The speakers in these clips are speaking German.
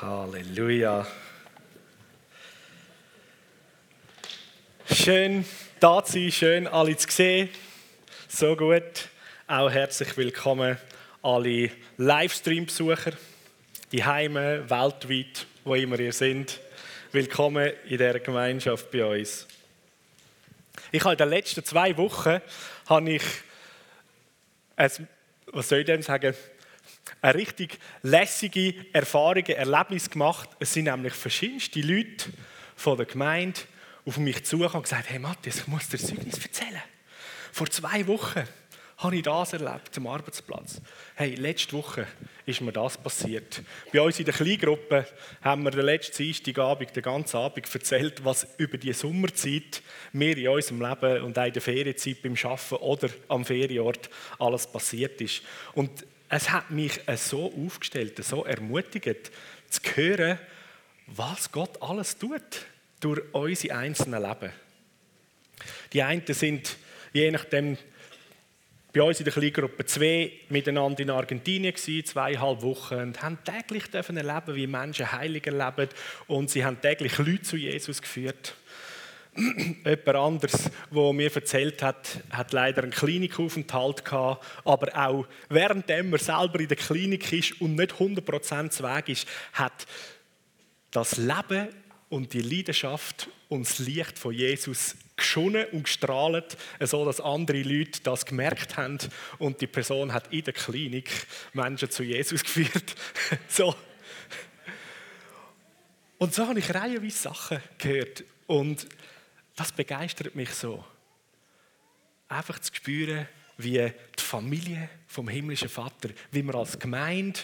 Halleluja. Schön da zu sein, schön alle zu sehen. So gut. Auch herzlich willkommen alle Livestream-Besucher, die Heime weltweit, wo immer ihr seid. Willkommen in der Gemeinschaft bei uns. Ich habe in den letzten zwei Wochen habe ich ein, was soll ich denn sagen, eine richtig lässige Erfahrung, Erlebnis gemacht. Es sind nämlich verschiedenste Leute von der Gemeinde auf mich zugekommen und gesagt, hey Matthias, ich muss dir ein Zeugnis erzählen. Vor zwei Wochen habe ich das erlebt am Arbeitsplatz. Hey, letzte Woche ist mir das passiert. Bei uns in der Kleingruppe haben wir den letzten Dienstagabend, den ganzen Abend erzählt, was über die Sommerzeit mir in unserem Leben und auch in der Ferienzeit beim Arbeiten oder am Ferienort alles passiert ist. Und es hat mich so aufgestellt, so ermutigt, zu hören, was Gott alles tut durch unsere einzelnen Leben. Die einen sind je nachdem bei uns in der Kleingruppe zwei miteinander in Argentinien gewesen, zweieinhalb Wochen und haben täglich erleben, wie Menschen heilig erleben und sie haben täglich Leute zu Jesus geführt. Jemand anderes, der mir erzählt hat, hat leider einen Klinikaufenthalt gehabt, aber auch währenddem er selber in der Klinik ist und nicht 100% weg ist, hat das Leben und die Leidenschaft und das Licht von Jesus geschonnen und gestrahlt, so dass andere Leute das gemerkt haben und die Person hat in der Klinik Menschen zu Jesus geführt. so. Und so habe ich reihenweise Sachen gehört und das begeistert mich so. Einfach zu spüren, wie die Familie vom himmlischen Vater, wie wir als Gemeinde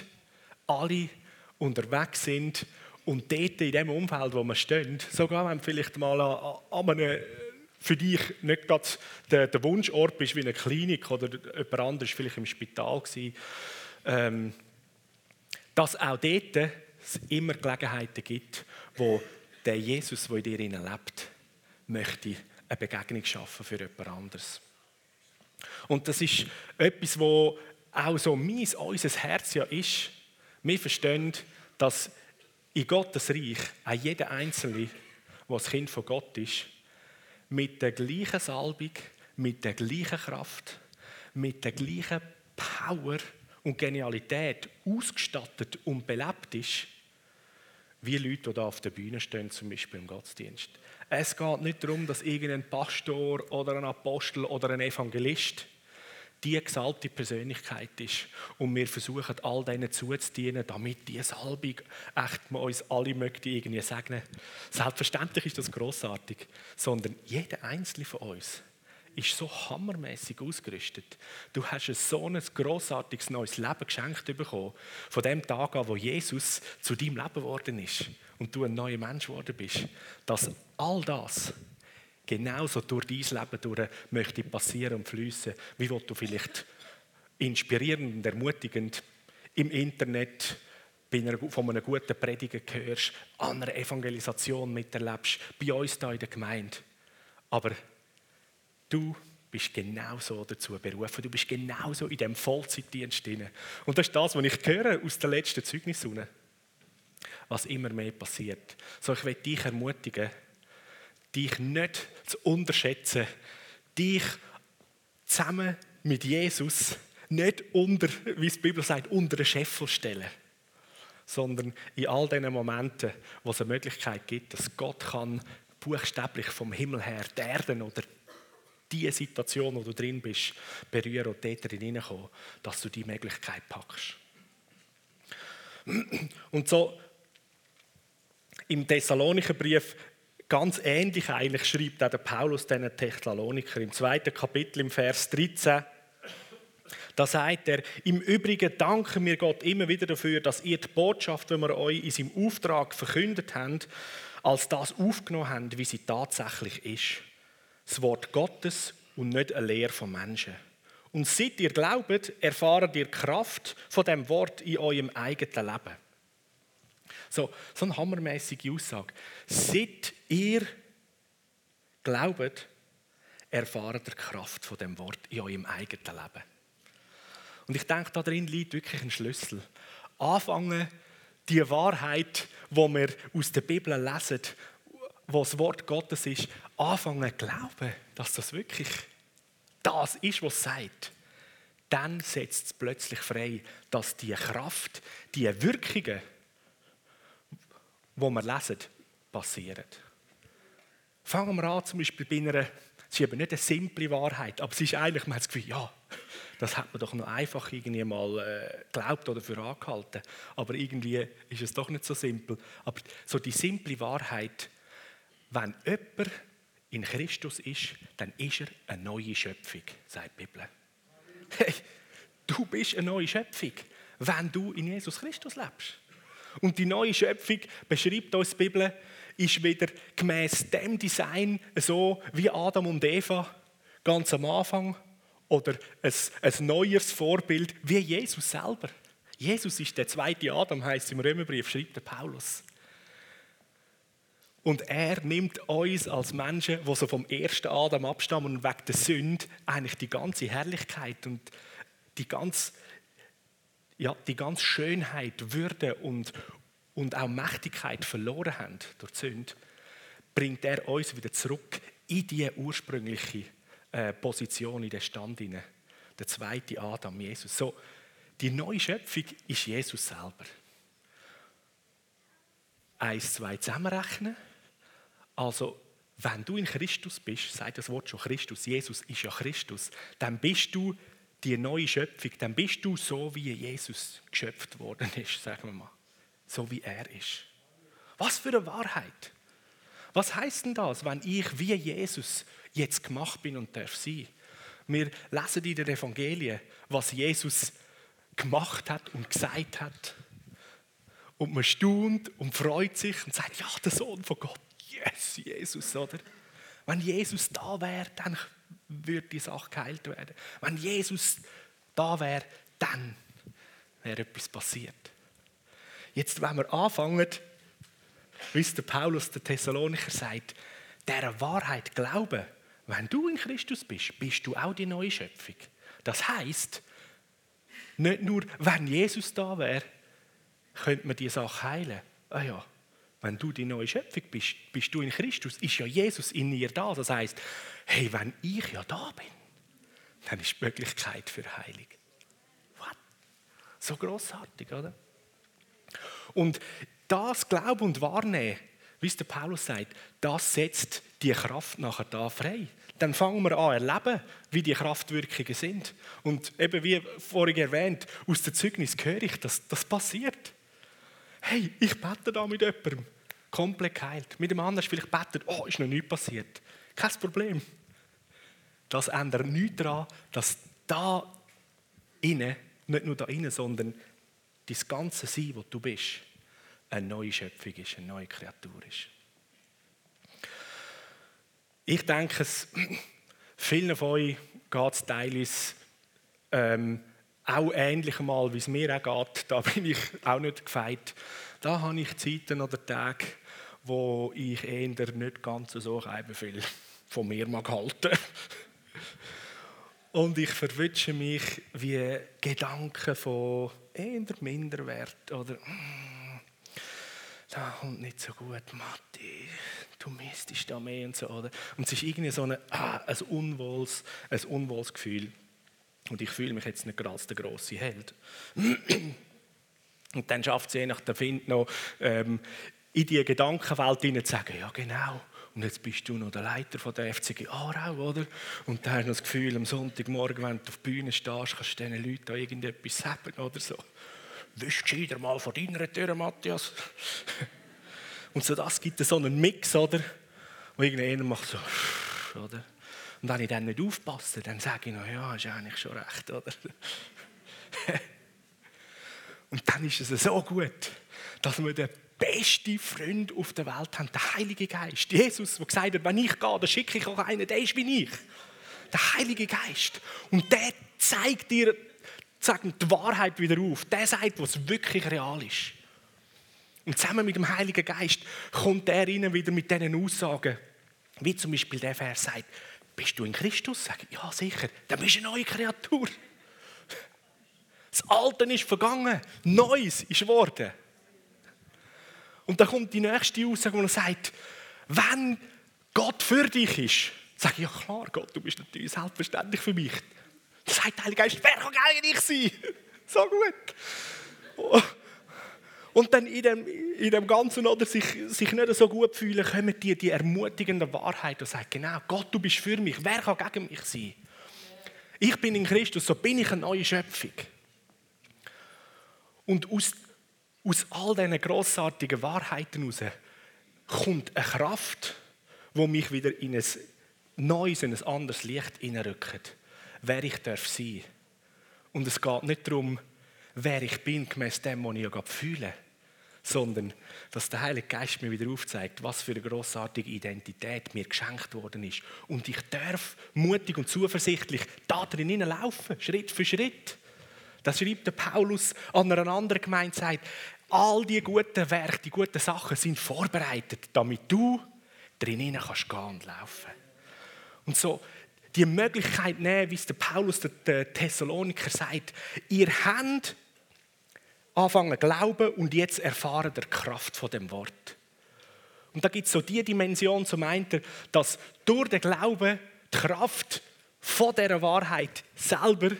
alle unterwegs sind und dort in dem Umfeld, wo wir stehen, sogar wenn vielleicht mal an, an einem für dich nicht gerade der, der, Wunschort bist wie eine Klinik oder jemand anderes vielleicht im Spital war, ähm, dass auch dort es immer Gelegenheiten gibt, wo der Jesus, der in dir lebt, möchte eine Begegnung schaffen für jemand anderes. Und das ist etwas, wo auch so mein, unser Herz ja ist. Wir verstehen, dass in Gottes Reich auch jeder Einzelne, der das Kind von Gott ist, mit der gleichen Salbung, mit der gleichen Kraft, mit der gleichen Power und Genialität ausgestattet und belebt ist, wie Leute, die da auf der Bühne stehen, zum Beispiel im Gottesdienst. Es geht nicht darum, dass irgendein Pastor oder ein Apostel oder ein Evangelist die gesalbte Persönlichkeit ist. Und wir versuchen, all denen zuzudienen, damit diese Salbung echt uns alle möchte irgendwie segnen. Selbstverständlich ist das großartig, sondern jeder einzelne von uns ist so hammermäßig ausgerüstet. Du hast so ein großartiges neues Leben geschenkt bekommen, von dem Tag an, wo Jesus zu deinem Leben geworden ist und du ein neuer Mensch geworden bist, dass all das genauso durch dein Leben durch möchte passieren und fließen, wie du vielleicht inspirierend und ermutigend im Internet von einem guten Prediger hörst, an einer Evangelisation miterlebst, bei uns hier in der Gemeinde. Aber du bist genauso dazu berufen. Du bist genauso in dem Vollzeitdienst drin. Und das ist das, was ich höre aus den letzten Zeugnissen. Was immer mehr passiert. So, ich will dich ermutigen, dich nicht zu unterschätzen, dich zusammen mit Jesus nicht unter, wie die Bibel sagt, unter den Scheffel stellen, sondern in all diesen Momenten, wo es eine Möglichkeit gibt, dass Gott kann buchstäblich vom Himmel her die Erden oder die Situation, wo du drin bist, berühren und dort hineinkommen, dass du die Möglichkeit packst. Und so im Thessalonicher Brief Ganz ähnlich eigentlich schreibt auch der Paulus den Thessaloniker im zweiten Kapitel im Vers 13. Da sagt er, im Übrigen danken wir Gott immer wieder dafür, dass ihr die Botschaft, die wir euch in seinem Auftrag verkündet haben, als das aufgenommen habt, wie sie tatsächlich ist. Das Wort Gottes und nicht eine Lehre von Menschen. Und seit ihr glaubt, erfahrt ihr Kraft von dem Wort in eurem eigenen Leben. So, so eine hammermäßige Aussage. Seit ihr glaubt, erfahrt ihr die Kraft von dem Wort in eurem eigenen Leben. Und ich denke, da drin liegt wirklich ein Schlüssel. Anfangen, die Wahrheit, wo wir aus der Bibel lesen, wo das Wort Gottes ist, anfangen zu glauben, dass das wirklich das ist, was es sagt, dann setzt es plötzlich frei, dass die Kraft, die Wirkungen, die wir lesen, passieren. Fangen wir an, zum Beispiel bei einer, es ist eben nicht eine simple Wahrheit, aber es ist eigentlich, man hat das Gefühl, ja, das hat man doch noch einfach irgendwie mal äh, geglaubt oder für angehalten. Aber irgendwie ist es doch nicht so simpel. Aber so die simple Wahrheit, wenn jemand in Christus ist, dann ist er eine neue Schöpfung, sagt die Bibel. Hey, du bist eine neue Schöpfung, wenn du in Jesus Christus lebst. Und die neue Schöpfung beschreibt uns die Bibel, ist wieder gemäß dem Design so wie Adam und Eva ganz am Anfang oder ein, ein neues Vorbild wie Jesus selber. Jesus ist der zweite Adam, heißt im Römerbrief, schreibt der Paulus. Und er nimmt uns als Menschen, die so vom ersten Adam abstammen und wegen der Sünde eigentlich die ganze Herrlichkeit und die ganze, ja, die ganze Schönheit, Würde und, und auch Mächtigkeit verloren haben durch die Sünde, bringt er uns wieder zurück in die ursprüngliche äh, Position, in den Stand hinein. Der zweite Adam, Jesus. So, die neue Schöpfung ist Jesus selber. Eins, zwei zusammenrechnen also, wenn du in Christus bist, sagt das Wort schon Christus, Jesus ist ja Christus, dann bist du die neue Schöpfung, dann bist du so, wie Jesus geschöpft worden ist, sagen wir mal. So wie er ist. Was für eine Wahrheit. Was heißt denn das, wenn ich wie Jesus jetzt gemacht bin und darf sein? Wir lesen in den Evangelien, was Jesus gemacht hat und gesagt hat. Und man staunt und freut sich und sagt, ja, der Sohn von Gott yes, Jesus, oder? Wenn Jesus da wäre, dann würde die Sache geheilt werden. Wenn Jesus da wäre, dann wäre etwas passiert. Jetzt, wenn wir anfangen, wie es der Paulus, der Thessalonicher, sagt, der Wahrheit glauben, wenn du in Christus bist, bist du auch die neue Schöpfung. Das heißt, nicht nur, wenn Jesus da wäre, könnte man die Sache heilen. Ah ja, wenn du die neue Schöpfung bist, bist du in Christus, ist ja Jesus in dir da. Das heißt, hey, wenn ich ja da bin, dann ist die Möglichkeit für Heilung. What? So großartig, oder? Und das Glauben und Wahrnehmen, wie es der Paulus sagt, das setzt die Kraft nachher da frei. Dann fangen wir an erleben, wie die Kraftwirkungen sind. Und eben wie vorhin erwähnt, aus dem Zeugnis höre ich, dass das passiert. Hey, ich bete da mit jemandem komplett geheilt. Mit dem anderen vielleicht betet, oh, ist noch nichts passiert. Kein Problem. Das ändert nichts daran, dass da innen, nicht nur da innen, sondern das ganze Sein, wo du bist, eine neue Schöpfung ist, eine neue Kreatur ist. Ich denke, es, vielen von euch geht es teilweise ähm, auch ähnlich mal, wie es mir auch geht. Da bin ich auch nicht gefeit. Da habe ich Zeiten oder Tage, wo ich eher nicht ganz so viel von mir mag halten. Und ich verwünsche mich wie Gedanken von eher Minderwert oder mm, da kommt nicht so gut, Matti, du müsstest da mehr und so. Oder? Und es ist irgendwie so eine, ah, ein, unwohles, ein unwohles Gefühl. Und ich fühle mich jetzt nicht gerade als der grosse Held. Und dann schafft es je nach der Find noch, ähm, in die Gedankenwelt hinein zu sagen, ja genau, und jetzt bist du noch der Leiter von der FCG Aarau, oder? Und da hast du das Gefühl, am Sonntagmorgen, wenn du auf der Bühne stehst, kannst du diesen Leuten da irgendetwas sagen oder so. Wisch gescheiter mal von deiner Tür, Matthias. Und so das gibt so einen Mix, oder? Wo irgendeiner macht so, oder? Und wenn ich dann nicht aufpasse, dann sage ich noch, ja, ist eigentlich schon recht, oder? Und dann ist es so gut, dass wir den besten Freund auf der Welt haben, der Heilige Geist. Jesus, der gesagt hat, wenn ich gehe, dann schicke ich auch einen, der ist wie ich. Der Heilige Geist. Und der zeigt dir sagen, die Wahrheit wieder auf. Der sagt, was wirklich real ist. Und zusammen mit dem Heiligen Geist kommt er ihnen wieder mit diesen Aussagen. Wie zum Beispiel der Vers sagt, bist du in Christus? Sag ja sicher, dann bist du eine neue Kreatur. Das Alte ist vergangen, Neues ist geworden. Und dann kommt die nächste Aussage, wo er sagt, wenn Gott für dich ist, sage ich, ja klar, Gott, du bist natürlich selbstverständlich für mich. Dann sagt der Heilige Geist, wer kann gegen dich sein? So gut. Und dann in dem, in dem Ganzen, oder sich, sich nicht so gut fühlen, kommen die, die ermutigende Wahrheit und sagen, genau, Gott, du bist für mich, wer kann gegen mich sein? Ich bin in Christus, so bin ich eine neue Schöpfung. Und aus, aus all diesen grossartigen Wahrheiten heraus kommt eine Kraft, die mich wieder in ein neues, in ein anderes Licht hineinrückt. Wer ich darf sein. Und es geht nicht darum, wer ich bin, gemäß dem, was ich ja fühle, sondern dass der Heilige Geist mir wieder aufzeigt, was für eine grossartige Identität mir geschenkt worden ist. Und ich darf mutig und zuversichtlich da drin laufen, Schritt für Schritt. Das schreibt der Paulus an einer anderen Gemeinde, sagt, all die guten Werke, die guten Sachen sind vorbereitet, damit du drinnen kannst gehen und laufen. Und so die Möglichkeit nehmen, wie es der Paulus der Thessaloniker sagt, ihr habt anfangen glauben und jetzt erfahren der Kraft von dem Wort. Und da gibt es so die Dimension zum einen, dass durch den Glauben die Kraft von dieser Wahrheit selber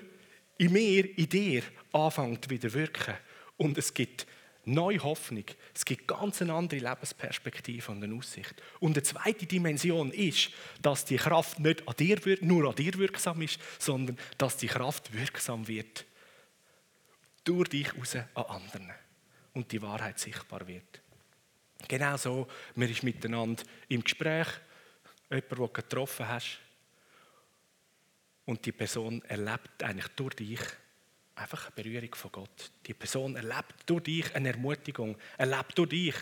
in mir, in dir anfängt wieder wirken. Und es gibt neue Hoffnung. Es gibt ganz eine andere Lebensperspektive und eine Aussicht. Und eine zweite Dimension ist, dass die Kraft nicht an dir, nur an dir wirksam ist, sondern dass die Kraft wirksam wird durch dich raus an anderen und die Wahrheit sichtbar wird. Genau so, man ist miteinander im Gespräch, jemand, den du getroffen hast, und die Person erlebt eigentlich durch dich einfach eine Berührung von Gott. Die Person erlebt durch dich eine Ermutigung, erlebt durch dich,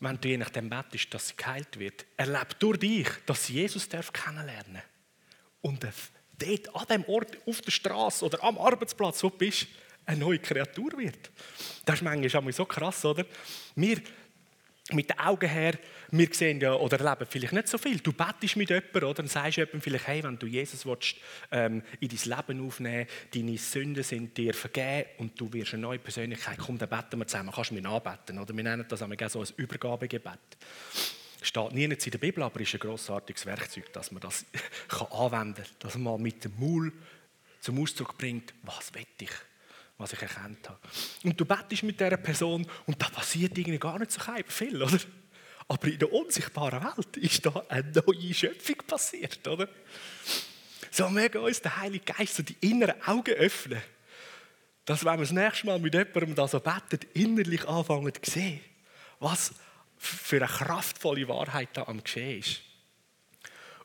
wenn du je nachdem bettest, dass sie geheilt wird, erlebt durch dich, dass sie Jesus darf kennenlernen und dort an dem Ort, auf der Straße oder am Arbeitsplatz, wo du bist, eine neue Kreatur wird. Das ist manchmal so krass, oder? Wir mit den Augen her, wir sehen ja oder erleben vielleicht nicht so viel. Du bettest mit jemandem oder dann sagst jemandem vielleicht, hey, wenn du Jesus willst, ähm, in dein Leben aufnehmen deine Sünden sind dir vergeben und du wirst eine neue Persönlichkeit, komm, dann beten wir zusammen, kannst du mich anbeten. Oder wir nennen das auch so ein Übergabegebet. Steht nie in der Bibel, aber ist ein grossartiges Werkzeug, dass man das kann anwenden kann, dass man mal mit dem Maul zum Ausdruck bringt, was will ich was ich erkannt habe. Und du bettest mit dieser Person und da passiert irgendwie gar nicht so viel, oder? Aber in der unsichtbaren Welt ist da eine neue Schöpfung passiert, oder? So mögen uns der Heilige Geist so die inneren Augen öffnen, dass wenn wir das nächste Mal mit jemandem da so betet, innerlich anfangen zu sehen, was für eine kraftvolle Wahrheit da am Geschehen ist.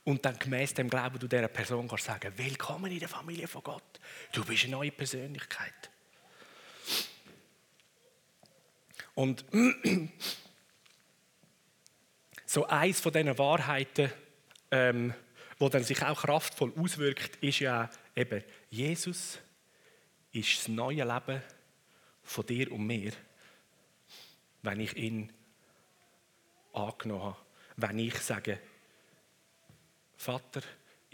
Und dann gemäß dem Glauben du dieser Person kannst sagen, willkommen in der Familie von Gott. Du bist eine neue Persönlichkeit. Und so eins von diesen Wahrheiten, ähm, wo dann sich auch kraftvoll auswirkt, ist ja eben Jesus ist das neue Leben von dir und mir, wenn ich ihn angenommen habe, wenn ich sage, Vater,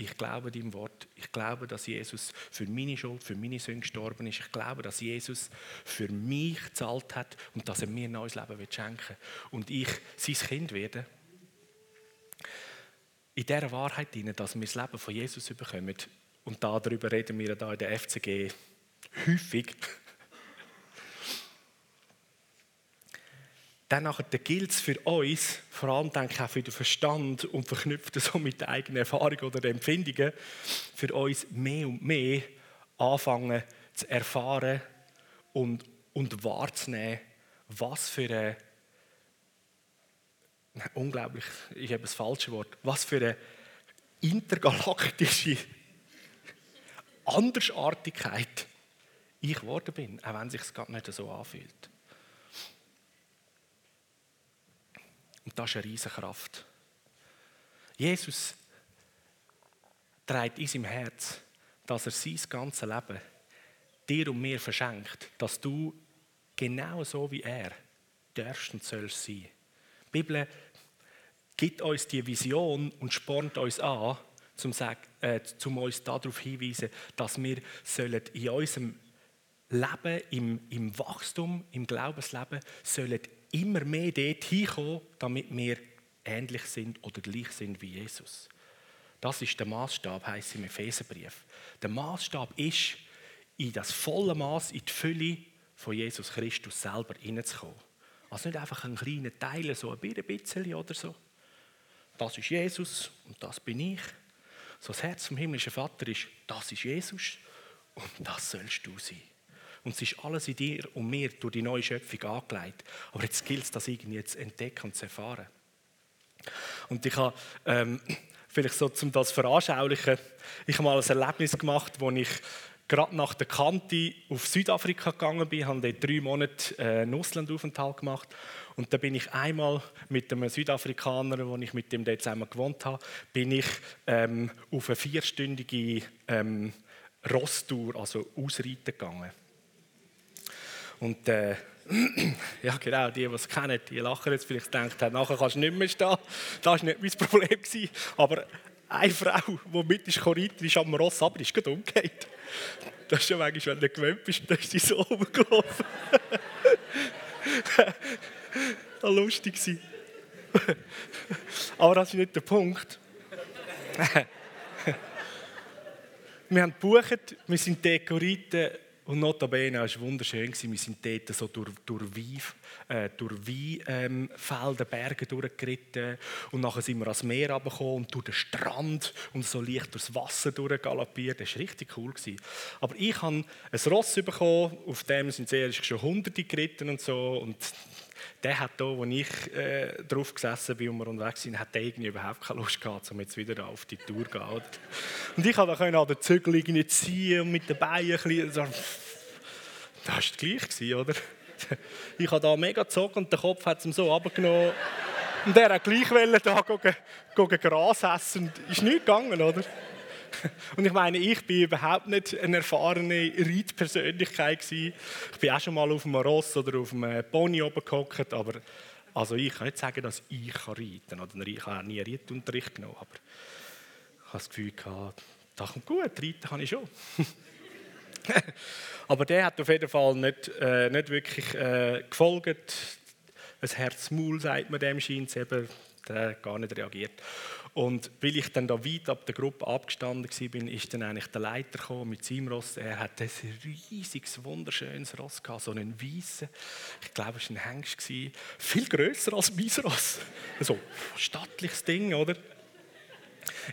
ich glaube deinem Wort. Ich glaube, dass Jesus für meine Schuld, für meine Sünde gestorben ist. Ich glaube, dass Jesus für mich gezahlt hat und dass er mir ein neues Leben wird schenken Und ich sein Kind werde. In dieser Wahrheit, dass wir das Leben von Jesus bekommen, und darüber reden wir da in der FCG häufig, dann gilt es für uns, vor allem denke ich auch für den Verstand und verknüpft so mit der eigenen Erfahrung oder den Empfindungen, für uns mehr und mehr anfangen zu erfahren und, und wahrzunehmen, was für eine, unglaublich ist eben das falsche Wort, was für eine intergalaktische Andersartigkeit ich geworden bin, auch wenn es sich gerade nicht so anfühlt. Und das ist eine riesige Kraft. Jesus trägt in seinem Herz, dass er sein ganzes Leben dir und mir verschenkt, dass du genau so wie er darfst und sollst sein. Die Bibel gibt uns die Vision und spornt uns an, zum, äh, uns darauf hinweisen, dass wir sollen in unserem Leben, im, im Wachstum, im Glaubensleben, sollen immer mehr dort hinkommen, damit wir ähnlich sind oder gleich sind wie Jesus. Das ist der Maßstab, heißt im Epheserbrief. Der Maßstab ist, in das volle Maß, in die Fülle von Jesus Christus selber hineinzukommen. Also nicht einfach einen kleinen Teil, so ein bisschen oder so. Das ist Jesus und das bin ich. So das Herz vom himmlischen Vater ist, das ist Jesus und das sollst du sein. Und es ist alles in dir und mir durch die neue Schöpfung angelegt. Aber jetzt gilt es, das irgendwie zu entdecken und zu erfahren. Und ich habe, ähm, vielleicht so, um das veranschaulichen, ich habe mal ein Erlebnis gemacht, wo ich gerade nach der Kante auf Südafrika gegangen bin, habe dort drei Monate äh, einen Auslandaufenthalt gemacht. Und da bin ich einmal mit einem Südafrikaner, wo ich mit dem dort zusammen gewohnt habe, bin ich ähm, auf eine vierstündige ähm, Rosstour, also Ausreiten gegangen. Und äh, ja, genau, die, die es kennen, die lachen jetzt vielleicht, denken, nachher kannst du nicht mehr stehen. Das war nicht mein Problem. Aber eine Frau, die mit ist, reiten, ist am Ross aber ist gerade umgekehrt. Das ist ja manchmal, wenn du gewöhnt bist, dann ist sie so rumgelaufen. das war lustig. aber das ist nicht der Punkt. wir haben gebucht, wir sind dekoriert und notabene, es war wunderschön, wir sind dort so durch, durch Wein, äh, durch Weinfelder, ähm, Berge durchgeritten und nachher sind wir ans Meer runtergekommen und durch den Strand und so leicht durchs Wasser durchgaloppiert. Das war richtig cool. Gewesen. Aber ich habe ein Ross bekommen, auf dem sind zuerst schon Hunderte geritten und so und der hat da, wo ich äh, drauf gesessen bin und wir unterwegs sind, hat der irgendwie überhaupt keine Lust gehabt, um jetzt wieder auf die Tour zu gehen. Und ich konnte an den Zügel irgendwie ziehen und mit den Beinen ein bisschen, das war gleich, oder? Ich habe da mega gezogen und der Kopf hat es so abgenommen. Und er hat gleich da gehen, gehen Gras essen. Ist nicht gegangen, oder? Und ich meine, ich bin überhaupt nicht eine erfahrene Reitpersönlichkeit Ich bin auch schon mal auf einem Ross oder auf einem Pony oben gehockt, aber also ich kann nicht sagen, dass ich reiten kann. Ich habe nie Reitunterricht genommen, aber ich habe das Gefühl gehabt, das kommt gut, reiten kann ich schon. aber der hat auf jeden Fall nicht, äh, nicht wirklich äh, gefolgt. Ein Herz-Maul, sagt man dem, scheint es eben, der gar nicht reagiert. Und weil ich dann da weit ab der Gruppe abgestanden war, ist dann eigentlich der Leiter gekommen mit seinem Ross. Er hat ein riesiges, wunderschönes Ross gehabt, so einen weißen. Ich glaube, es war ein Hengst. Viel grösser als mein Ross. So ein stattliches Ding, oder?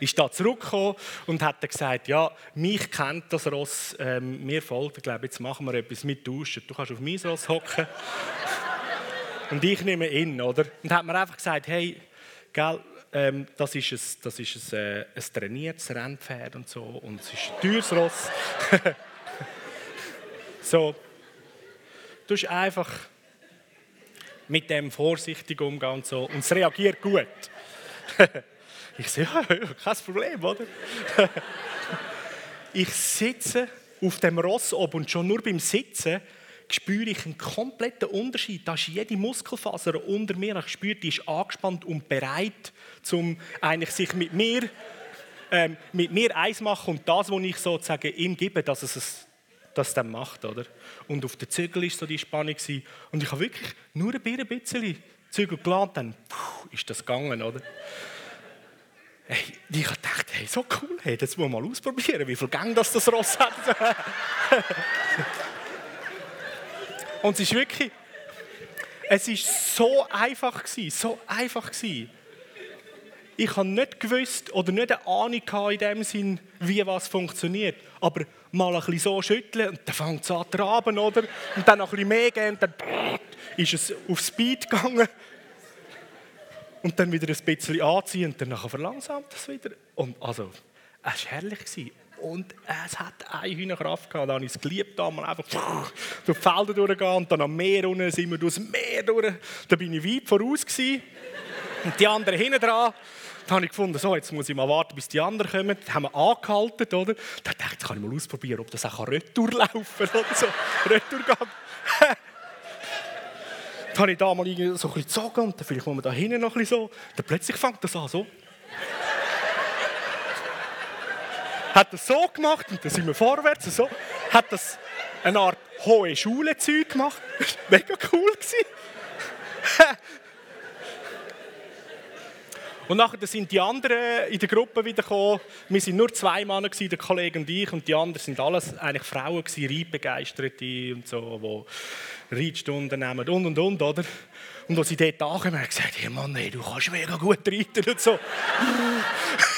ist da zurückgekommen und hat dann gesagt, ja, mich kennt das Ross, ähm, mir folgt, ich glaube, jetzt machen wir etwas mit Duschen. Du kannst auf mein Ross hocken und ich nehme ihn, oder? Und hat mir einfach gesagt, hey, gell, ähm, das ist, ein, das ist ein, äh, ein trainiertes Rennpferd und so und es ist ein teures Ross. so, du musst einfach mit dem vorsichtig umgehen und so und es reagiert gut. ich sage, ja, kein Problem, oder? ich sitze auf dem Ross oben und schon nur beim Sitzen spüre ich einen kompletten Unterschied. Da ist jede Muskelfaser unter mir, ich spüre, die ist angespannt und bereit, um eigentlich sich mit mir, ähm, mit mir eins machen und das, was ich sozusagen ihm gebe, dass es es das dann macht, oder? Und auf der Zügel ist so die Spannung und ich habe wirklich nur ein bisschen Zügel geladen, dann puh, ist das gegangen, oder? Hey, ich gedacht, hey, so cool, hey, das muss man mal ausprobieren, wie viel Gang das das Ross hat. Und es ist wirklich, es ist so einfach gewesen, so einfach gewesen. Ich habe nicht gewusst oder nicht eine Ahnung in dem Sinn, wie was funktioniert. Aber mal ein bisschen so schütteln und dann fängt es an zu traben, oder? Und dann noch ein bisschen mehr gehen und dann ist es auf Speed gegangen. Und dann wieder ein bisschen anziehen und dann verlangsamt es wieder. Und also, es war herrlich. Und es hat eine Hühnerkraft gehabt. Da habe ich es geliebt, da mal einfach durch die Felder durchgehen und dann am Meer unten sind wir durchs Meer durch. Da bin ich weit voraus gewesen. Und die anderen hinten dran. Da habe ich gefunden, so, jetzt muss ich mal warten, bis die anderen kommen. Da haben wir angehalten, oder? Da dachte ich, kann ich mal ausprobieren, ob das auch retour laufen kann. So. Retourgang. dann habe ich da mal so ein bisschen gezogen und dann vielleicht man da hinten noch ein bisschen so. Dann plötzlich fängt das an, so hat das so gemacht und dann sind wir vorwärts und so. Hat das eine Art hohe Schule Zeug gemacht. Mega cool gewesen. und nachher sind die anderen in der Gruppe wieder gekommen. Wir waren nur zwei Männer der Kollege und ich, und die anderen sind alles eigentlich Frauen Reitbegeisterte und so, die Reitstunden nehmen und und und, oder? Und als sie dort ankamen, haben gesagt, hey Mann, ey, du kannst mega gut reiten und so.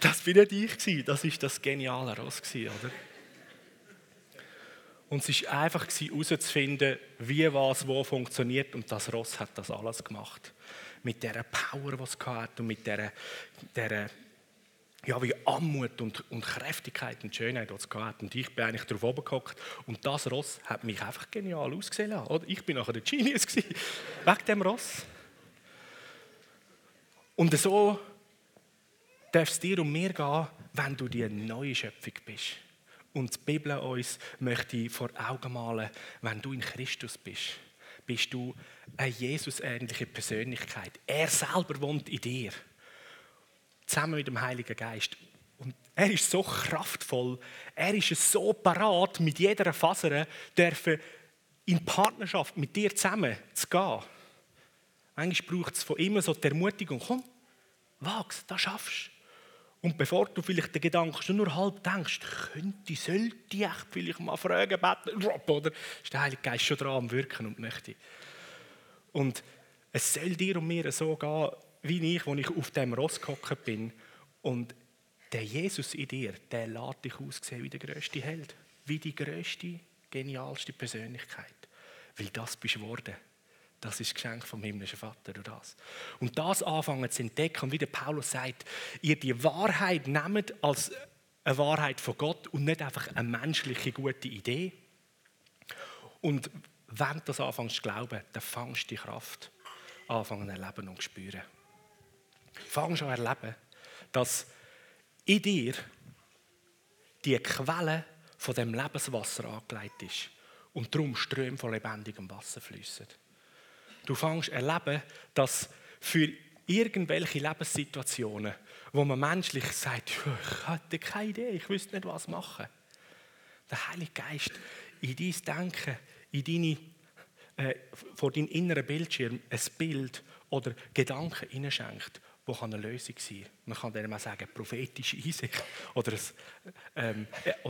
das war nicht ich, das war das geniale Ross, oder? Und es war einfach herauszufinden, wie was wo funktioniert. Und das Ross hat das alles gemacht. Mit dieser Power, die es hatte und mit dieser, dieser ja, wie Anmut und, und Kräftigkeit und Schönheit, die es hatte. Und ich bin eigentlich drauf oben gehockt. Und das Ross hat mich einfach genial ausgesehen lassen. Ich bin nachher der Genius gewesen, wegen dem Ross. Und so darf es dir und mir gehen, wenn du die neue Schöpfung bist. Und die Bibel uns möchte vor Augen malen, wenn du in Christus bist, bist du eine Jesus-ähnliche Persönlichkeit. Er selber wohnt in dir. Zusammen mit dem Heiligen Geist. Und er ist so kraftvoll, er ist so parat, mit jeder Faser dürfen in Partnerschaft mit dir zusammen zu gehen. Manchmal braucht es von immer so die Ermutigung, komm, wag's, das schaffst. Und bevor du vielleicht den Gedanken schon nur halb denkst, könnte, sollte ich vielleicht mal fragen, beten, oder? Ist der Heilige Geist schon dran am Wirken und möchte. Und es soll dir und mir so gehen, wie ich, wo ich auf dem Ross gehockt bin. Und der Jesus in dir, der lässt dich aussehen wie der größte Held, wie die größte, genialste Persönlichkeit. Weil das bist du geworden. Das ist Geschenk vom himmlischen Vater durch das. Und das anfangen zu entdecken, und wie der Paulus sagt, ihr die Wahrheit nehmt als eine Wahrheit von Gott und nicht einfach eine menschliche gute Idee. Und wenn du das anfängst zu glauben, dann fangst du die Kraft anfangen zu erleben und zu spüren. Fangst an erleben, dass in dir die Quelle von dem Lebenswasser angelegt ist und darum Ströme von lebendigem Wasser fließen. Du fängst erleben, dass für irgendwelche Lebenssituationen, wo man menschlich sagt, ich hatte keine Idee, ich wüsste nicht, was machen, der Heilige Geist in dein Denken, in deine, äh, vor deinem inneren Bildschirm ein Bild oder Gedanken hineinschenkt, wo eine Lösung sein kann. Man kann dem auch sagen, prophetische Einsicht oder ein, ähm,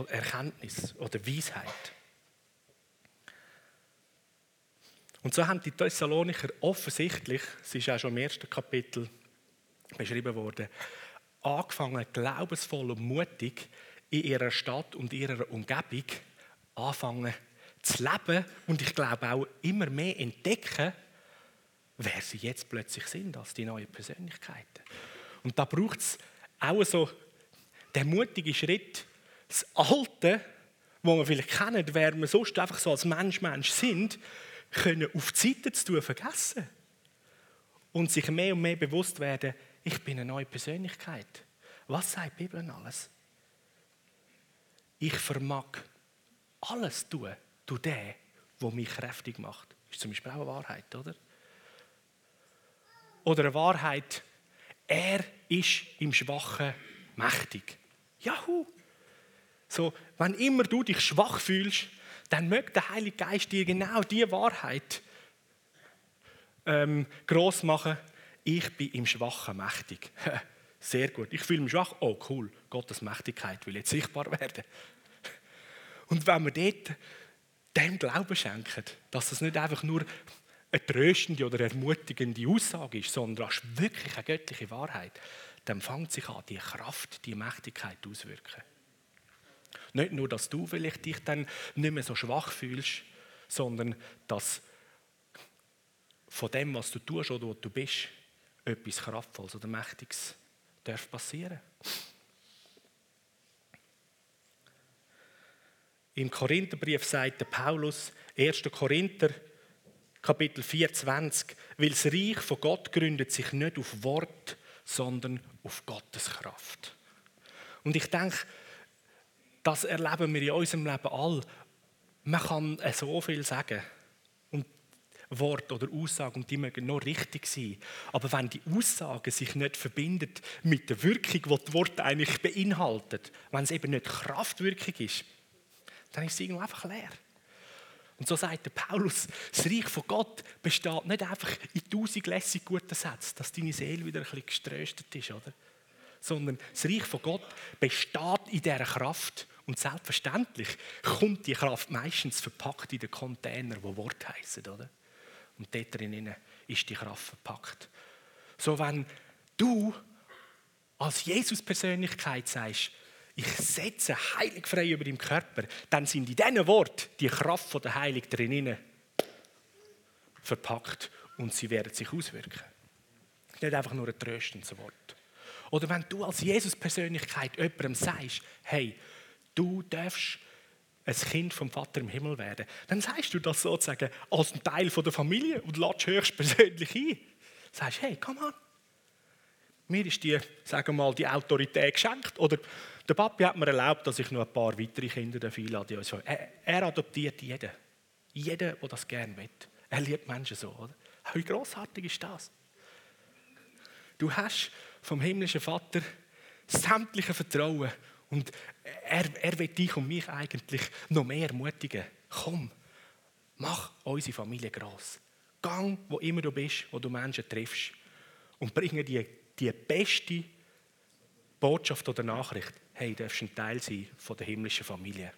Erkenntnis oder Weisheit. Und so haben die Thessalonicher offensichtlich, es ist auch schon im ersten Kapitel beschrieben worden, angefangen, glaubensvoll und mutig in ihrer Stadt und ihrer Umgebung anfangen zu leben und ich glaube auch immer mehr entdecken, wer sie jetzt plötzlich sind als die neuen Persönlichkeiten. Und da braucht es auch so den mutigen Schritt, das Alte, wo wir vielleicht kennen, wer wir sonst einfach so als Mensch, Mensch sind, können auf die Seite zu tun vergessen. Und sich mehr und mehr bewusst werden, ich bin eine neue Persönlichkeit. Was sagt die Bibel alles? Ich vermag alles tun, durch den, der mich kräftig macht. Das ist zum Beispiel auch eine Wahrheit, oder? Oder eine Wahrheit, er ist im Schwachen mächtig. Jahu! So, wenn immer du dich schwach fühlst, dann möge der Heilige Geist dir genau diese Wahrheit ähm, groß machen. Ich bin im Schwachen mächtig. Sehr gut. Ich fühle mich schwach. Oh, cool. Gottes Mächtigkeit will jetzt sichtbar werden. Und wenn wir dort dem Glauben schenken, dass es nicht einfach nur eine tröstende oder ermutigende Aussage ist, sondern ist wirklich eine göttliche Wahrheit, dann fängt sich an, die Kraft, die Mächtigkeit auswirken. Nicht nur, dass du vielleicht dich dann nicht mehr so schwach fühlst, sondern dass von dem, was du tust oder wo du bist, etwas Kraftvolles oder Mächtiges darf passieren. Im Korintherbrief sagt der Paulus, 1. Korinther, Kapitel 24, weil das Reich von Gott gründet sich nicht auf Wort, sondern auf Gottes Kraft. Und ich denke, das erleben wir in unserem Leben all. Man kann so viel sagen und Wort oder Aussagen und die mögen noch richtig sein. Aber wenn die Aussage sich nicht verbindet mit der Wirkung, die das Wort eigentlich beinhaltet, wenn es eben nicht Kraftwirkung ist, dann ist es irgendwie einfach leer. Und so sagt der Paulus, das Reich von Gott besteht nicht einfach in tausend lässig guten Sätzen, dass deine Seele wieder ein bisschen geströstet ist, oder? Sondern das Reich von Gott besteht in dieser Kraft. Und selbstverständlich kommt die Kraft meistens verpackt in den Container, wo Wort heißen, oder? Und dort drinnen ist die Kraft verpackt. So, wenn du als Jesus-Persönlichkeit sagst, ich setze heilig frei über deinen Körper, dann sind in diesen Wort die Kraft von der Heilung drinnen verpackt und sie werden sich auswirken. Nicht einfach nur ein tröstendes Wort. Oder wenn du als Jesus-Persönlichkeit jemandem sagst, hey, du darfst ein Kind vom Vater im Himmel werden, dann sagst du das sozusagen als ein Teil der Familie und lädst höchstpersönlich ein. Sagst, hey, komm an. Mir ist die, sagen mal, die Autorität geschenkt. Oder der Papi hat mir erlaubt, dass ich noch ein paar weitere Kinder einlade. Also, er, er adoptiert jeden. Jeden, der das gerne will. Er liebt Menschen so. Oder? Wie grossartig ist das? Du hast vom himmlischen Vater sämtliche Vertrauen und er, er will dich und mich eigentlich noch mehr ermutigen. Komm, mach unsere Familie gross. Gang, wo immer du bist, wo du Menschen triffst und bringe die, die beste Botschaft oder Nachricht. Hey, du darfst ein Teil sein von der himmlischen Familie.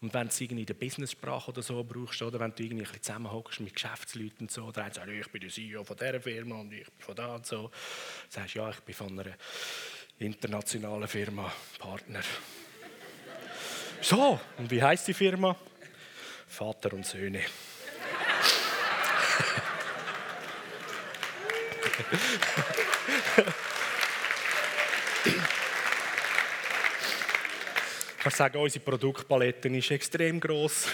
Und wenn du es irgendwie in der Business-Sprache oder so brauchst, oder wenn du irgendwie ein zusammenhockst mit Geschäftsleuten und so, oder einer sagt, ich bin der CEO von dieser Firma und ich bin von da und so, sagst ja, ich bin von einer internationalen Firma, Partner. so, und wie heißt die Firma? Vater und Söhne. Ich kann sagen, unsere Produktpalette ist extrem groß.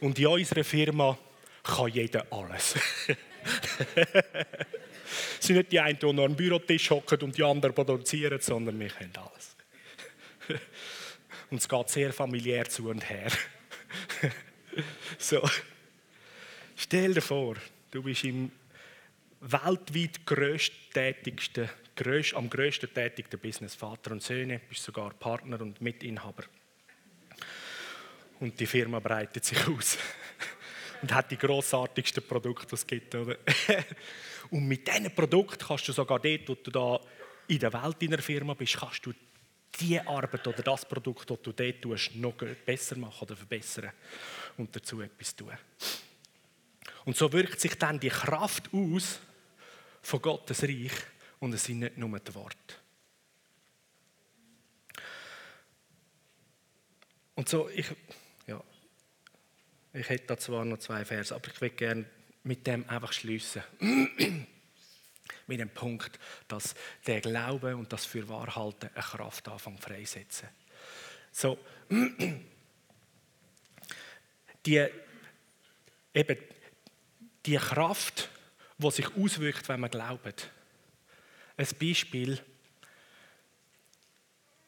Und in unserer Firma kann jeder alles. Es sind nicht die einen, die noch am Bürotisch hocken und die anderen produzieren, sondern wir können alles. Und es geht sehr familiär zu und her. So. Stell dir vor, du bist im weltweit größttätigsten, grösst, am grössten tätigsten Business, Vater und Söhne, bist sogar Partner und Mitinhaber. Und die Firma breitet sich aus und hat die grossartigsten Produkte, die es gibt. Oder? und mit diesen Produkten kannst du sogar dort, wo du da in der Welt in der Firma bist, kannst du die Arbeit oder das Produkt, das du dort tust, noch besser machen oder verbessern und dazu etwas tun. Und so wirkt sich dann die Kraft aus von Gottes Reich und es sind nicht nur die Worte. Und so, ich, ich hätte da zwar noch zwei Verse, aber ich will gerne mit dem einfach schließen. mit dem Punkt, dass der Glaube und das Fürwahrhalten eine Kraft anfangen freisetzen. So, die, eben, die Kraft, die sich auswirkt, wenn man glaubt. Ein Beispiel,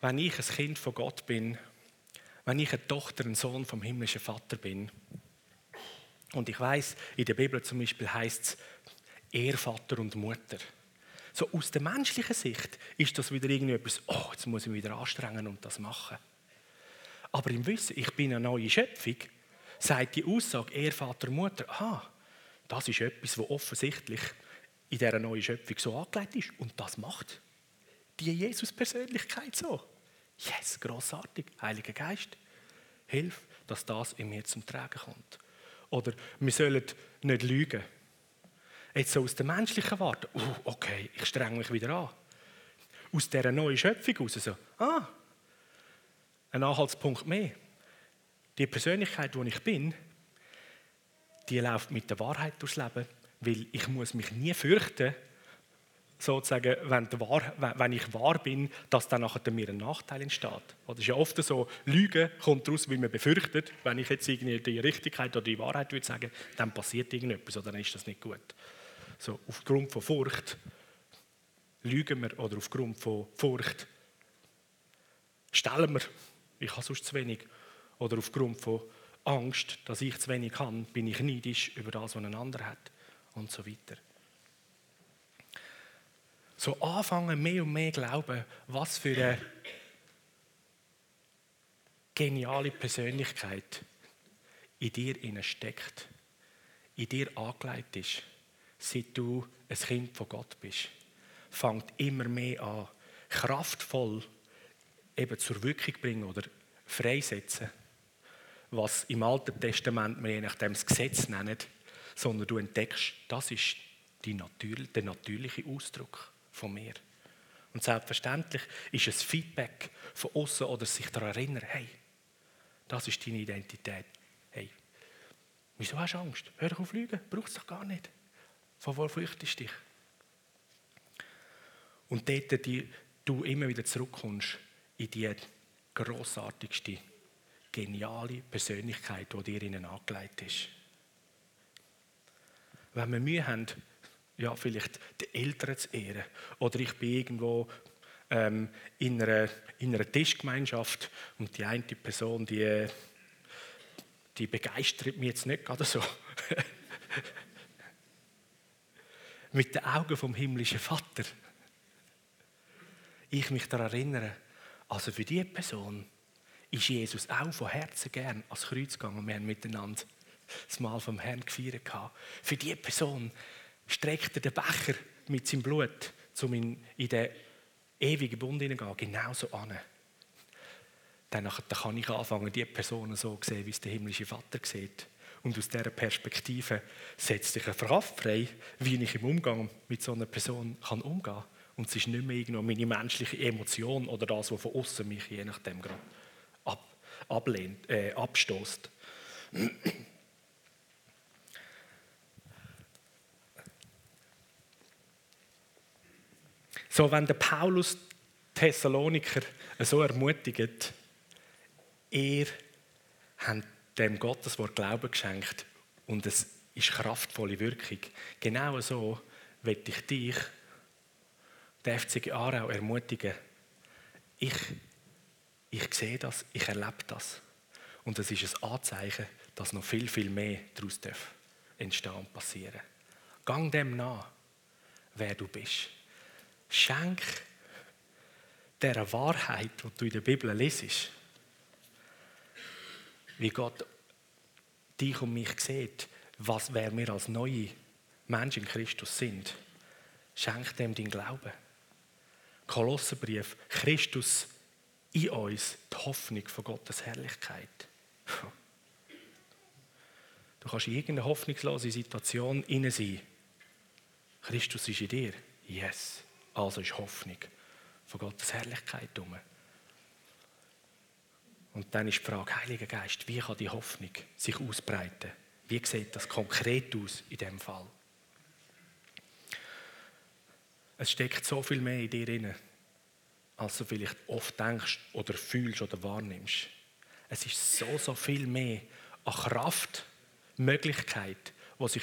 wenn ich ein Kind von Gott bin, wenn ich eine Tochter, ein Sohn vom himmlischen Vater bin, und ich weiß, in der Bibel zum Beispiel heißt es Ehrvater und Mutter. So aus der menschlichen Sicht ist das wieder irgendetwas, oh, jetzt muss ich mich wieder anstrengen und das machen. Aber im Wissen, ich bin eine neue Schöpfung, sagt die Aussage Ehrvater, Mutter, aha, das ist etwas, was offensichtlich in dieser neuen Schöpfung so angelegt ist. Und das macht die Jesus-Persönlichkeit so. Yes, grossartig. Heiliger Geist, hilf, dass das in mir zum Tragen kommt. Oder wir sollen nicht lügen. Jetzt so aus der menschlichen Warte, uh, okay, ich strenge mich wieder an. Aus dieser neuen Schöpfung raus so, ah, ein Anhaltspunkt mehr. Die Persönlichkeit, die ich bin, die läuft mit der Wahrheit durchs Leben, weil ich muss mich nie fürchten, sozusagen, wenn, wahr, wenn ich wahr bin, dass dann nachher mir ein Nachteil entsteht. Das ist ja oft so, Lüge kommt daraus, weil man befürchtet, wenn ich jetzt irgendwie die Richtigkeit oder die Wahrheit würde sagen, dann passiert irgendetwas oder dann ist das nicht gut. So, aufgrund von Furcht lügen wir oder aufgrund von Furcht stellen wir, ich habe sonst zu wenig, oder aufgrund von Angst, dass ich zu wenig kann, bin ich neidisch über das, was ein anderer hat und so weiter. So anfangen, mehr und mehr glauben, was für eine geniale Persönlichkeit in dir steckt, in dir angelegt ist, seit du ein Kind von Gott bist, fängt immer mehr an, kraftvoll eben zur Wirkung bringen oder freisetzen, was im Alten Testament wir je nachdem das Gesetz nennen, sondern du entdeckst, das ist die Natur, der natürliche Ausdruck von mir. Und selbstverständlich ist es Feedback von außen oder sich daran erinnern, hey, das ist deine Identität. Hey, wieso hast du Angst? Hör doch auf Lügen, brauchst doch gar nicht. Von wo flüchtest du dich? Und dort die, du immer wieder zurückkommst in die grossartigste, geniale Persönlichkeit, die dir ihnen angelegt ist. Wenn wir Mühe haben, ja, vielleicht die Eltern zu ehren, oder ich bin irgendwo ähm, in, einer, in einer Tischgemeinschaft und die eine Person, die, die begeistert mich jetzt nicht gerade so. Mit den Augen vom himmlischen Vater. Ich mich daran erinnere, also für diese Person ist Jesus auch von Herzen gern ans Kreuz gegangen. Wir haben miteinander das Mal vom Herrn gefeiert. Für diese Person streckt er den Becher mit seinem Blut, um in, den ewigen Bund hineingehen, genauso an. Dann, kann ich anfangen, die Person so zu sehen, wie es der himmlische Vater sieht. Und aus dieser Perspektive setzt sich eine Kraft frei, wie ich im Umgang mit so einer Person kann umgehen kann. Und es ist nicht mehr irgendwo meine menschliche Emotion oder das, was von außen mich je nachdem gerade ab, ablehnt, äh, abstoßt. So, wenn der Paulus Thessaloniker so ermutigt, er hat dem Gotteswort Glauben geschenkt und es ist kraftvolle Wirkung. Genau so will ich dich, der FCG Aarau, ermutigen. Ich, ich sehe das, ich erlebe das. Und es ist ein Anzeichen, dass noch viel, viel mehr daraus entstehen und passieren. Gang dem nach, wer du bist. Schenk dieser Wahrheit, die du in der Bibel lesest, wie Gott dich und mich sieht, was wer wir als neue Menschen in Christus sind, schenk dem dein Glauben. Kolosserbrief, Christus in uns, die Hoffnung von Gottes Herrlichkeit. Du kannst in irgendeine hoffnungslose Situation inne sein. Christus ist in dir. Yes. Also ist Hoffnung von Gottes Herrlichkeit um. Und dann ist die Frage, Heiliger Geist, wie kann die Hoffnung sich ausbreiten? Wie sieht das konkret aus in dem Fall? Es steckt so viel mehr in dir drin, als du vielleicht oft denkst oder fühlst oder wahrnimmst. Es ist so, so viel mehr an Kraft, Möglichkeit, die sich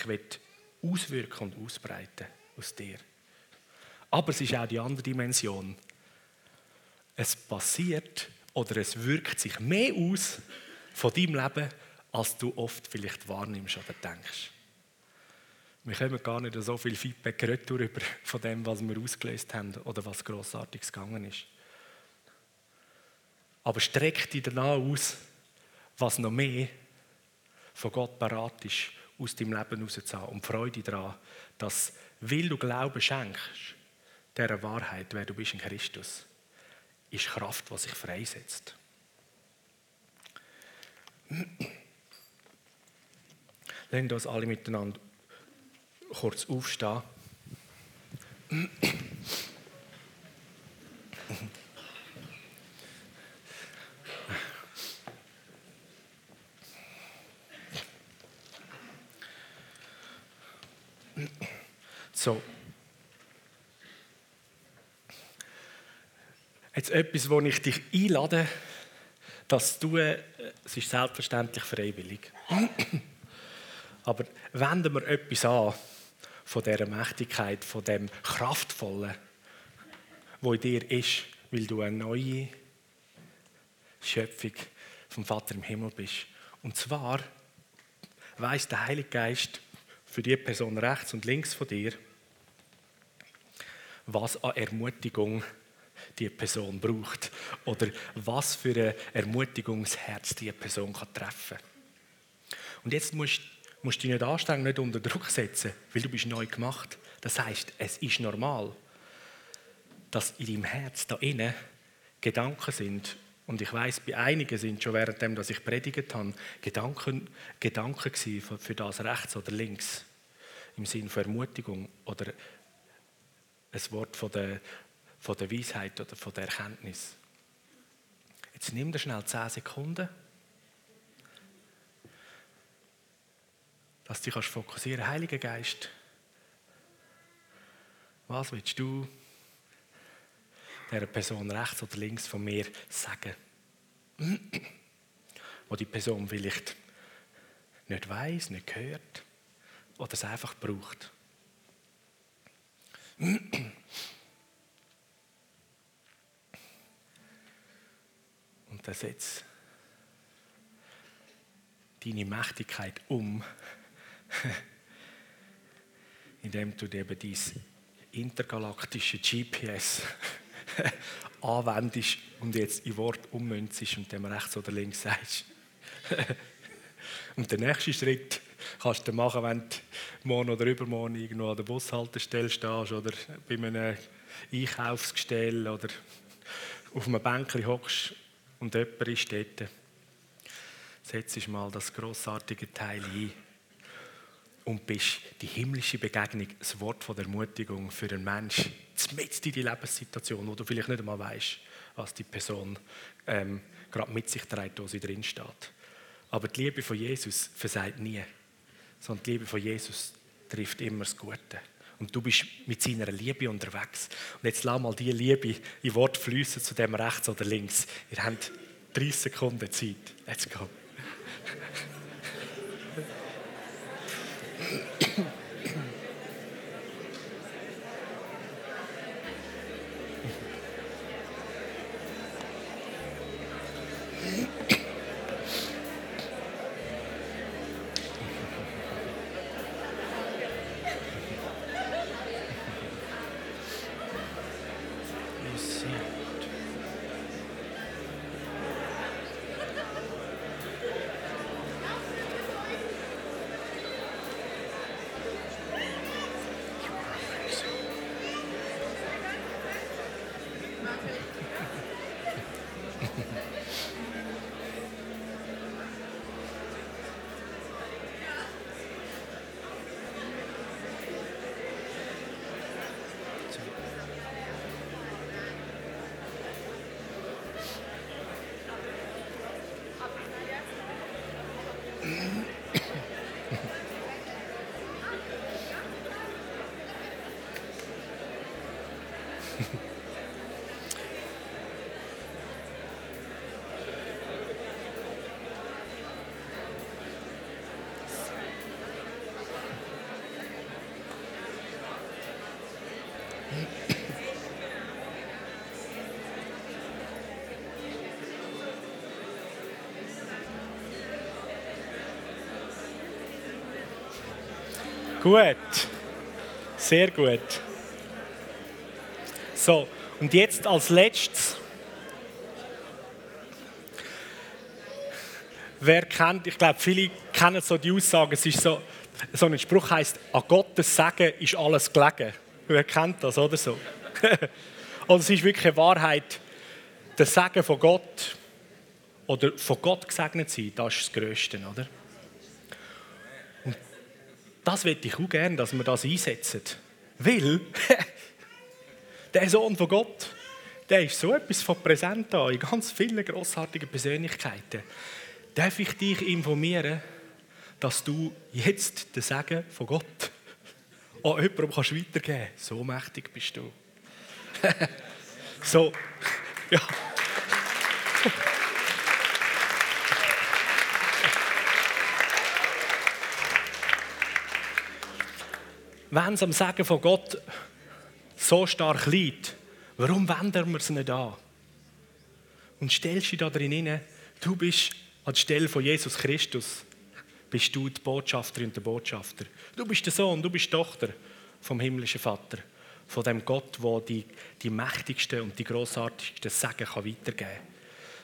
auswirken und ausbreiten aus dir. Aber es ist auch die andere Dimension. Es passiert oder es wirkt sich mehr aus von deinem Leben, als du oft vielleicht wahrnimmst oder denkst. Wir kommen gar nicht so viel Feedback retour von dem, was wir ausgelöst haben oder was grossartiges gegangen ist. Aber streck dich danach aus, was noch mehr von Gott parat ist, aus deinem Leben rauszuhaben. Und freue dich daran, dass, weil du Glauben schenkst, dieser Wahrheit, wer du bist in Christus, ist Kraft, die sich freisetzt. Lassen uns alle miteinander kurz aufstehen. So. Jetzt etwas, wo ich dich einlade, dass du, äh, es ist selbstverständlich freiwillig. Aber wenden wir etwas an von dieser Mächtigkeit, von dem Kraftvollen, wo in dir ist, weil du eine neue Schöpfung vom Vater im Himmel bist. Und zwar weiß der Heilige Geist für die Person rechts und links von dir, was an Ermutigung die Person braucht oder was für ein Ermutigungsherz die Person kann treffen Und jetzt musst, musst du dich nicht anstrengen, nicht unter Druck setzen, weil du bist neu gemacht. Das heißt, es ist normal, dass in deinem Herz da innen Gedanken sind. Und ich weiß, bei einigen sind schon währenddem, dass ich predigt habe, Gedanken, Gedanken für, für das rechts oder links im Sinne von Ermutigung oder ein Wort von der, von der Weisheit oder von der Erkenntnis. Jetzt nimm dir schnell 10 Sekunden, dass du dich fokussieren kannst. Heiliger Geist, was willst du der Person rechts oder links von mir sagen? Wo die Person vielleicht nicht weiß, nicht hört oder es einfach braucht. Dann setz deine Mächtigkeit um, indem du eben dein intergalaktische GPS anwendest und jetzt in Wort ummünzest und dem rechts oder links sagst. und der nächste Schritt kannst du machen, wenn du morgen oder übermorgen irgendwo an der Bushaltestelle stehst oder bei einem Einkaufsgestell oder auf einem Bänkchen hockst und jemand ist dort. Setzt mal das grossartige Teil ein und bist die himmlische Begegnung, das Wort von der Ermutigung für einen Menschen, mitten in die Lebenssituation, wo du vielleicht nicht einmal weißt, was die Person ähm, gerade mit sich trägt, wo sie drin steht. Aber die Liebe von Jesus versagt nie sondern die Liebe von Jesus trifft immer das Gute. Und du bist mit seiner Liebe unterwegs. Und jetzt lass mal diese Liebe in Wort fließen zu dem rechts oder links. Ihr habt 30 Sekunden Zeit. Let's go. Mm-hmm. Gut. Sehr gut. So, und jetzt als letztes. Wer kennt, ich glaube, viele kennen so die Aussage, es ist so, so ein Spruch heißt, an Gottes Segen ist alles gelegen. Wer kennt das, oder so? Und es ist wirklich eine Wahrheit, der Segen von Gott oder von Gott gesegnet sein, das ist das Größte, oder? Das möchte ich auch gerne, dass wir das einsetzen. Weil der Sohn von Gott, der ist so etwas von präsent da in ganz vielen grossartigen Persönlichkeiten. Darf ich dich informieren, dass du jetzt den Segen von Gott an jemandem kannst weitergeben kannst? So mächtig bist du. so, ja. Wenn es am Sagen von Gott so stark liegt, warum wenden wir es nicht an? Und stellst dich da drin hin, du bist an der Stelle von Jesus Christus, bist du die Botschafterin und der Botschafter. Du bist der Sohn, du bist die Tochter vom himmlischen Vater. von dem Gott, der die, die mächtigsten und die grossartigsten Segen kann weitergeben kann.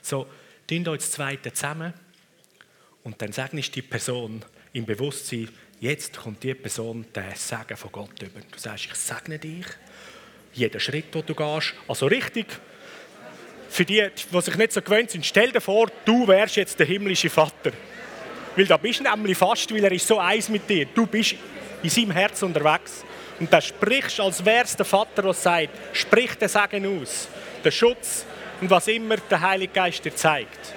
So, tun euch das Zweite zusammen und dann segnest die Person im Bewusstsein, jetzt kommt die Person den Segen von Gott über. Du sagst, ich segne dich, jeden Schritt, den du gehst, also richtig, für die, die sich nicht so gewöhnt sind, stell dir vor, du wärst jetzt der himmlische Vater. Weil da bist du nämlich fast, weil er ist so eins mit dir. Du bist in seinem Herz unterwegs. Und da sprichst, als wär's der Vater, der sagt, sprich den Segen aus. Den Schutz und was immer der Heilige Geist dir zeigt.